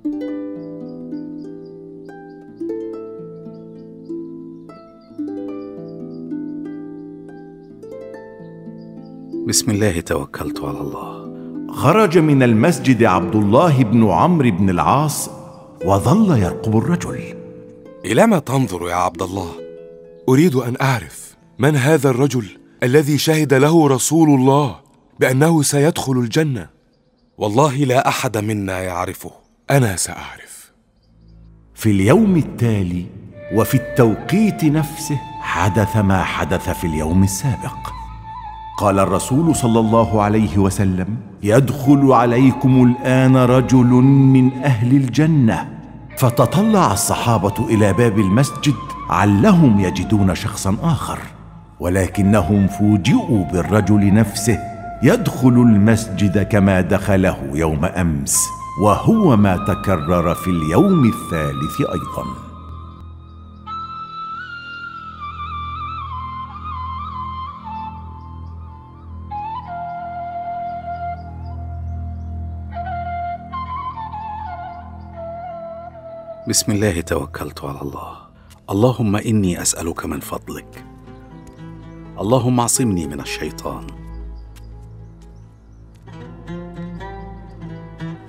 بسم الله توكلت على الله. خرج من المسجد عبد الله بن عمرو بن العاص وظل يرقب الرجل. إلى ما تنظر يا عبد الله أريد أن أعرف من هذا الرجل الذي شهد له رسول الله بأنه سيدخل الجنة. والله لا أحد منا يعرفه. أنا سأعرف. في اليوم التالي وفي التوقيت نفسه حدث ما حدث في اليوم السابق. قال الرسول صلى الله عليه وسلم يدخل عليكم الآن رجل من أهل الجنة. فتطلع الصحابة إلى باب المسجد علهم يجدون شخصا آخر. ولكنهم فوجئوا بالرجل نفسه يدخل المسجد كما دخله يوم أمس. وهو ما تكرر في اليوم الثالث أيضا. بسم الله توكلت على الله. اللهم إني أسألك من فضلك. اللهم اعصمني من الشيطان.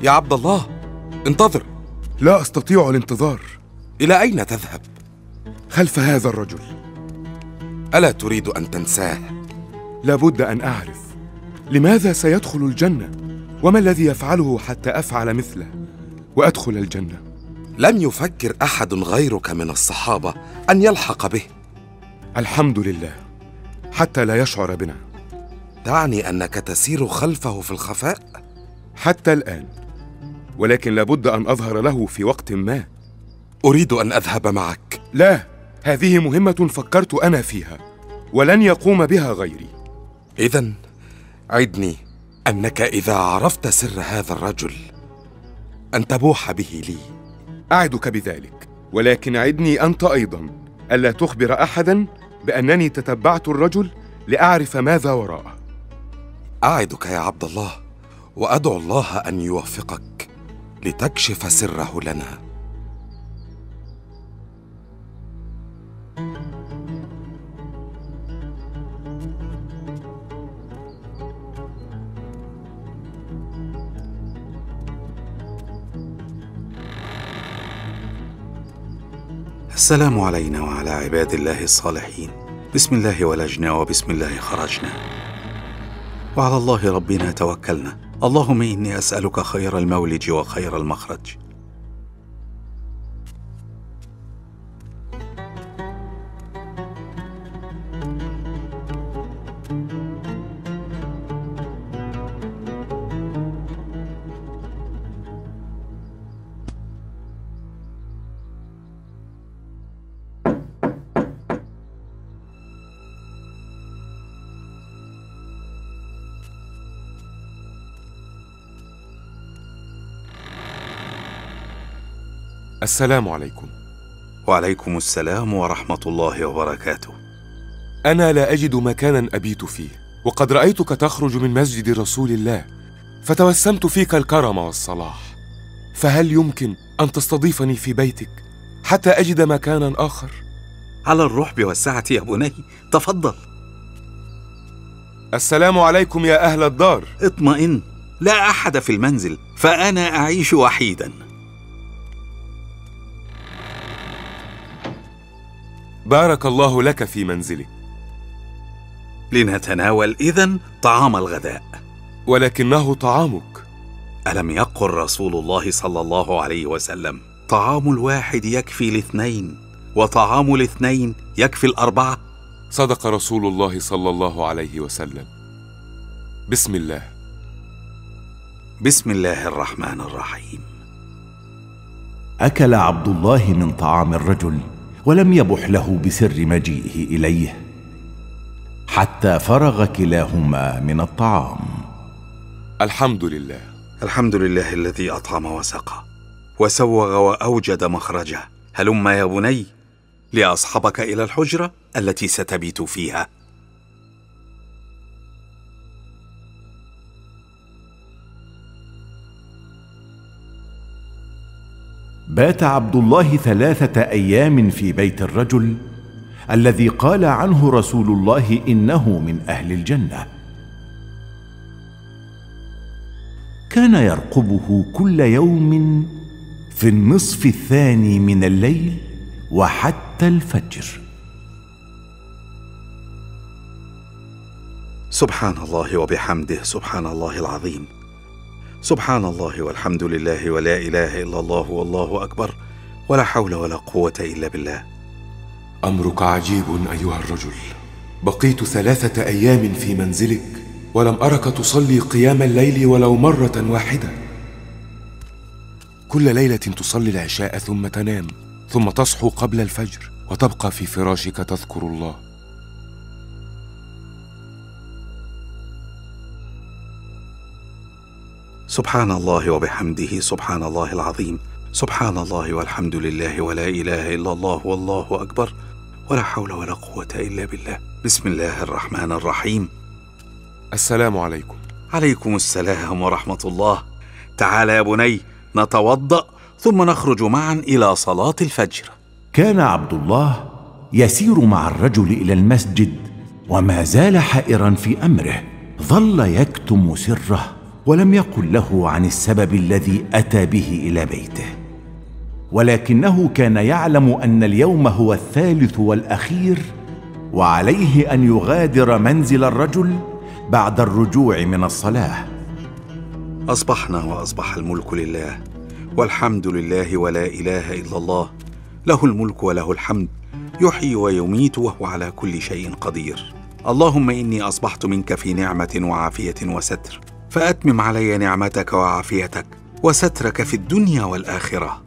يا عبد الله انتظر. لا أستطيع الانتظار. إلى أين تذهب؟ خلف هذا الرجل. ألا تريد أن تنساه؟ لابد أن أعرف. لماذا سيدخل الجنة؟ وما الذي يفعله حتى أفعل مثله؟ وأدخل الجنة. لم يفكر أحد غيرك من الصحابة أن يلحق به. الحمد لله. حتى لا يشعر بنا. تعني أنك تسير خلفه في الخفاء؟ حتى الآن. ولكن لابد أن أظهر له في وقت ما. أريد أن أذهب معك. لا هذه مهمة فكرت أنا فيها ولن يقوم بها غيري. اذا عدني أنك إذا عرفت سر هذا الرجل أن تبوح به لي. أعدك بذلك ولكن عدني أنت أيضا. ألا تخبر احدا بأنني تتبعت الرجل لأعرف ماذا وراءه؟ أعدك يا عبد الله وأدعو الله أن يوفقك. لتكشف سره لنا. السلام علينا وعلى عباد الله الصالحين. بسم الله ولجنا وبسم الله خرجنا. وعلى الله ربنا توكلنا. اللهم إني أسألك خير المولج وخير المخرج. السلام عليكم. وعليكم السلام ورحمة الله وبركاته. أنا لا أجد مكانا أبيت فيه وقد رأيتك تخرج من مسجد رسول الله فتوسمت فيك الكرم والصلاح. فهل يمكن أن تستضيفني في بيتك حتى أجد مكانا آخر؟ على الرحب والسعة يا بني تفضل. السلام عليكم يا أهل الدار. اطمئن لا أحد في المنزل فأنا أعيش وحيدا. بارك الله لك في منزلك لنتناول إذن طعام الغداء. ولكنه طعامك. ألم يقل رسول الله صلى الله عليه وسلم؟ طعام الواحد يكفي الاثنين وطعام الاثنين يكفي الأربعة. صدق رسول الله صلى الله عليه وسلم. بسم الله. بسم الله الرحمن الرحيم. أكل عبد الله من طعام الرجل. ولم يبح له بسر مجيئه إليه حتى فرغ كلاهما من الطعام. الحمد لله. الحمد لله الذي أطعم وسقى وسوغ وأوجد مخرجه. هلم يا بني لأصحبك إلى الحجرة التي ستبيت فيها. بات عبد الله ثلاثة أيام في بيت الرجل الذي قال عنه رسول الله إنه من أهل الجنة. كان يرقبه كل يوم في النصف الثاني من الليل وحتى الفجر. سبحان الله وبحمده سبحان الله العظيم. سبحان الله والحمد لله ولا إله إلا الله والله أكبر ولا حول ولا قوة إلا بالله. أمرك عجيب أيها الرجل. بقيت ثلاثة أيام في منزلك ولم أرك تصلي قيام الليل ولو مرة واحدة. كل ليلة تصلي العشاء ثم تنام ثم تصحو قبل الفجر وتبقى في فراشك تذكر الله. سبحان الله وبحمده سبحان الله العظيم سبحان الله والحمد لله ولا إله إلا الله والله أكبر ولا حول ولا قوة إلا بالله. بسم الله الرحمن الرحيم. السلام عليكم. عليكم السلام ورحمة الله. تعال يا بني نتوضأ ثم نخرج معا إلى صلاة الفجر. كان عبد الله يسير مع الرجل إلى المسجد وما زال حائرا في أمره ظل يكتم سره. ولم يقل له عن السبب الذي أتى به إلى بيته. ولكنه كان يعلم أن اليوم هو الثالث والأخير وعليه أن يغادر منزل الرجل بعد الرجوع من الصلاة. أصبحنا وأصبح الملك لله والحمد لله ولا إله إلا الله. له الملك وله الحمد يحيي ويميت وهو على كل شيء قدير. اللهم إني أصبحت منك في نعمة وعافية وستر. فأتمم علي نعمتك وعافيتك وسترك في الدنيا والآخرة.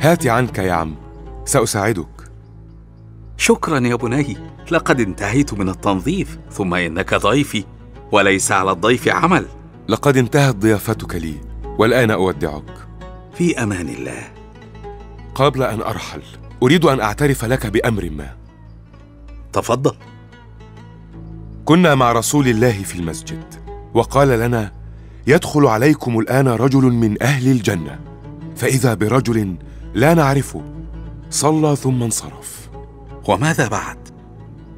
هات عنك يا عم سأساعدك. شكرا يا بني لقد انتهيت من التنظيف ثم إنك ضيفي وليس على الضيف عمل. لقد انتهت ضيافتك لي والآن أودعك. في أمان الله. قبل أن أرحل أريد أن أعترف لك بأمر ما. تفضل. كنا مع رسول الله في المسجد وقال لنا يدخل عليكم الآن رجل من أهل الجنة فإذا برجل لا نعرفه. صلى ثم انصرف. وماذا بعد؟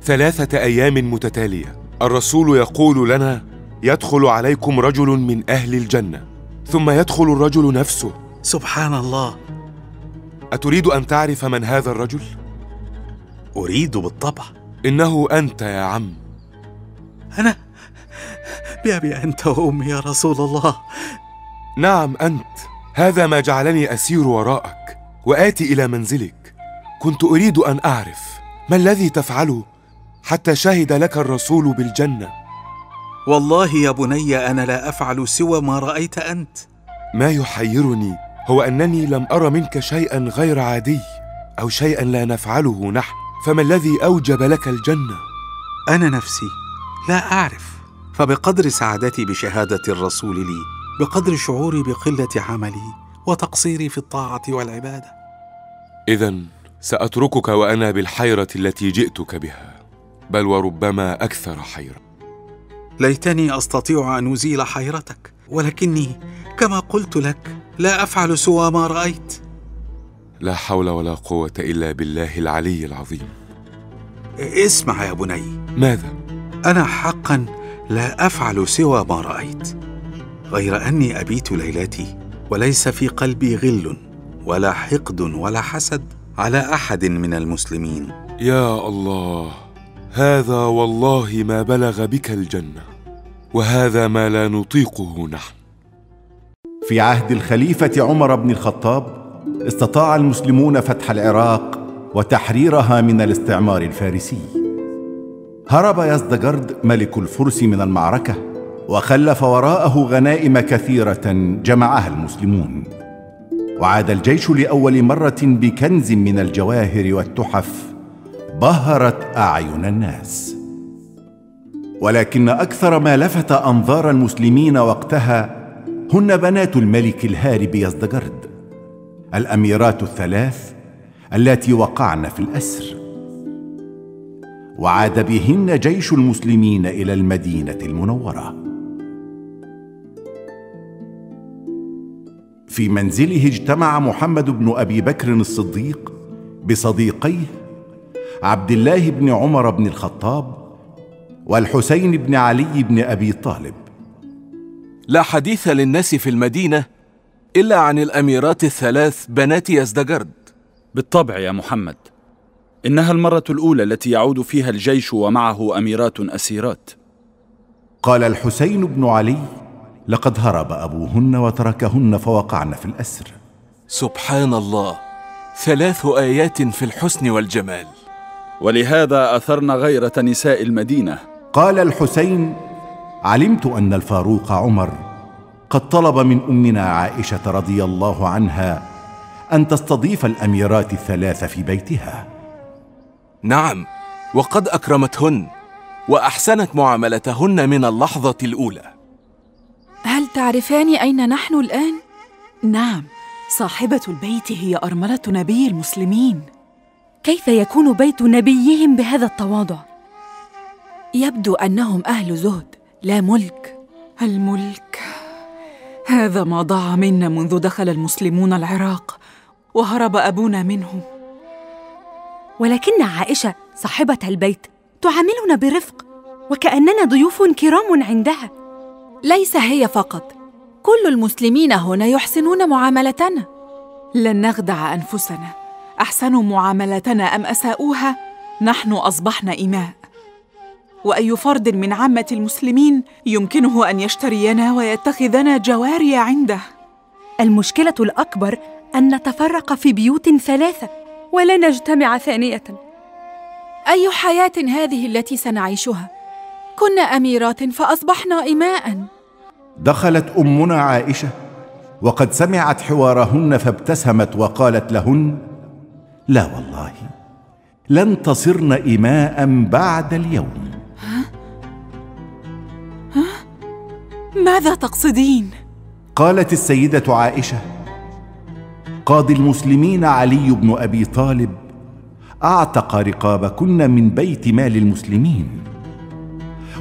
ثلاثة أيام متتالية الرسول يقول لنا يدخل عليكم رجل من أهل الجنة ثم يدخل الرجل نفسه. سبحان الله. أتريد أن تعرف من هذا الرجل؟ أريد بالطبع. إنه أنت يا عم. أنا بابي أنت وأمي يا رسول الله. نعم أنت. هذا ما جعلني أسير وراءك وآتي إلى منزلك. كنت أريد أن أعرف ما الذي تفعله حتى شهد لك الرسول بالجنة. والله يا بني أنا لا أفعل سوى ما رأيت أنت. ما يحيرني هو أنني لم أر منك شيئا غير عادي أو شيئا لا نفعله نحن. فما الذي أوجب لك الجنة؟ أنا نفسي لا أعرف. فبقدر سعادتي بشهادة الرسول لي بقدر شعوري بقلة عملي وتقصيري في الطاعة والعبادة. اذا سأتركك وأنا بالحيرة التي جئتك بها بل وربما أكثر حيرة. ليتني أستطيع أن أزيل حيرتك ولكني كما قلت لك لا أفعل سوى ما رأيت. لا حول ولا قوة إلا بالله العلي العظيم. اسمع يا بني. ماذا؟ أنا حقا لا أفعل سوى ما رأيت غير أني أبيت ليلتي وليس في قلبي غل ولا حقد ولا حسد على أحد من المسلمين. يا الله هذا والله ما بلغ بك الجنة وهذا ما لا نطيقه نحن. في عهد الخليفة عمر بن الخطاب استطاع المسلمون فتح العراق وتحريرها من الاستعمار الفارسي. هرب يزدجرد ملك الفرس من المعركة وخلف وراءه غنائم كثيرة جمعها المسلمون. وعاد الجيش لأول مرة بكنز من الجواهر والتحف بهرت أعين الناس. ولكن أكثر ما لفت أنظار المسلمين وقتها هن بنات الملك الهارب يزدجرد. الأميرات الثلاث التي وقعن في الأسر. وعاد بهن جيش المسلمين إلى المدينة المنورة. في منزله اجتمع محمد بن أبي بكر الصديق بصديقيه عبد الله بن عمر بن الخطاب والحسين بن علي بن أبي طالب. لا حديث للناس في المدينة إلا عن الأميرات الثلاث بنات يزدجرد. بالطبع يا محمد إنها المرة الأولى التي يعود فيها الجيش ومعه أميرات أسيرات. قال الحسين بن علي لقد هرب أبوهن وتركهن فوقعن في الأسر. سبحان الله ثلاث آيات في الحسن والجمال. ولهذا أثرن غيرة نساء المدينة. قال الحسين علمت أن الفاروق عمر قد طلب من أمنا عائشة رضي الله عنها أن تستضيف الأميرات الثلاث في بيتها. نعم وقد أكرمتهن وأحسنت معاملتهن من اللحظة الأولى. هل تعرفان أين نحن الآن؟ نعم صاحبة البيت هي أرملة نبي المسلمين. كيف يكون بيت نبيهم بهذا التواضع؟ يبدو أنهم أهل زهد لا ملك. الملك هذا ما ضاع منا منذ دخل المسلمون العراق وهرب أبونا منهم ولكن عائشة صاحبة البيت تعاملنا برفق وكأننا ضيوف كرام عندها. ليس هي فقط كل المسلمين هنا يحسنون معاملتنا. لن نخدع أنفسنا احسنوا معاملتنا أم أساؤوها؟ نحن أصبحنا إماء. وأي فرد من عامة المسلمين يمكنه أن يشترينا ويتخذنا جواري عنده. المشكلة الأكبر أن نتفرق في بيوت ثلاثة ولا نجتمع ثانية. أي حياة هذه التي سنعيشها؟ كنا أميرات فأصبحنا اماء. دخلت أمنا عائشة وقد سمعت حوارهن فابتسمت وقالت لهن لا والله لن تصرن اماء بعد اليوم. ماذا تقصدين؟ قالت السيدة عائشة قاضي المسلمين علي بن أبي طالب أعتق رقابكن من بيت مال المسلمين.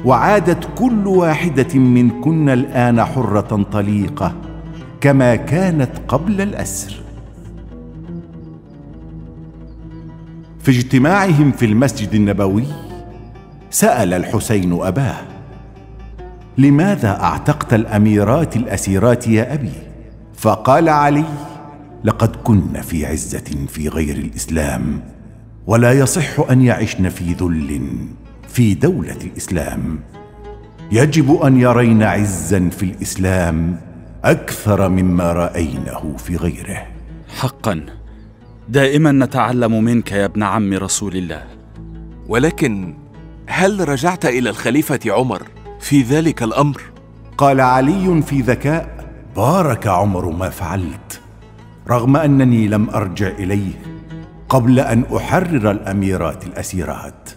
وعادت كل واحدة منكن الآن حرة طليقة كما كانت قبل الأسر. في اجتماعهم في المسجد النبوي سأل الحسين أباه لماذا أعتقت الأميرات الأسيرات يا أبي؟ فقال علي لقد كن في عزة في غير الإسلام ولا يصح أن يعشن في ذل في دولة الإسلام. يجب أن يرين عزا في الإسلام أكثر مما رأينه في غيره. حقا. دائما نتعلم منك يا ابن عم رسول الله. ولكن هل رجعت إلى الخليفة عمر؟ في ذلك الأمر. قال علي في ذكاء بارك عمر ما فعلت رغم أنني لم أرجع إليه قبل أن أحرر الأميرات الأسيرات.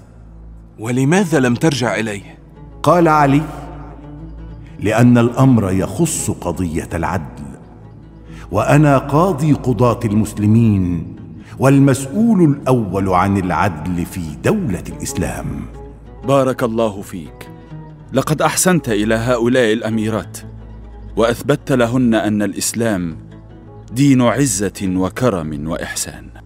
ولماذا لم ترجع إليه؟ قال علي لأن الأمر يخص قضية العدل وأنا قاضي قضاة المسلمين والمسؤول الأول عن العدل في دولة الإسلام. بارك الله فيك. لقد أحسنت إلى هؤلاء الأميرات وأثبتت لهن أن الإسلام دين عزة وكرم وإحسان.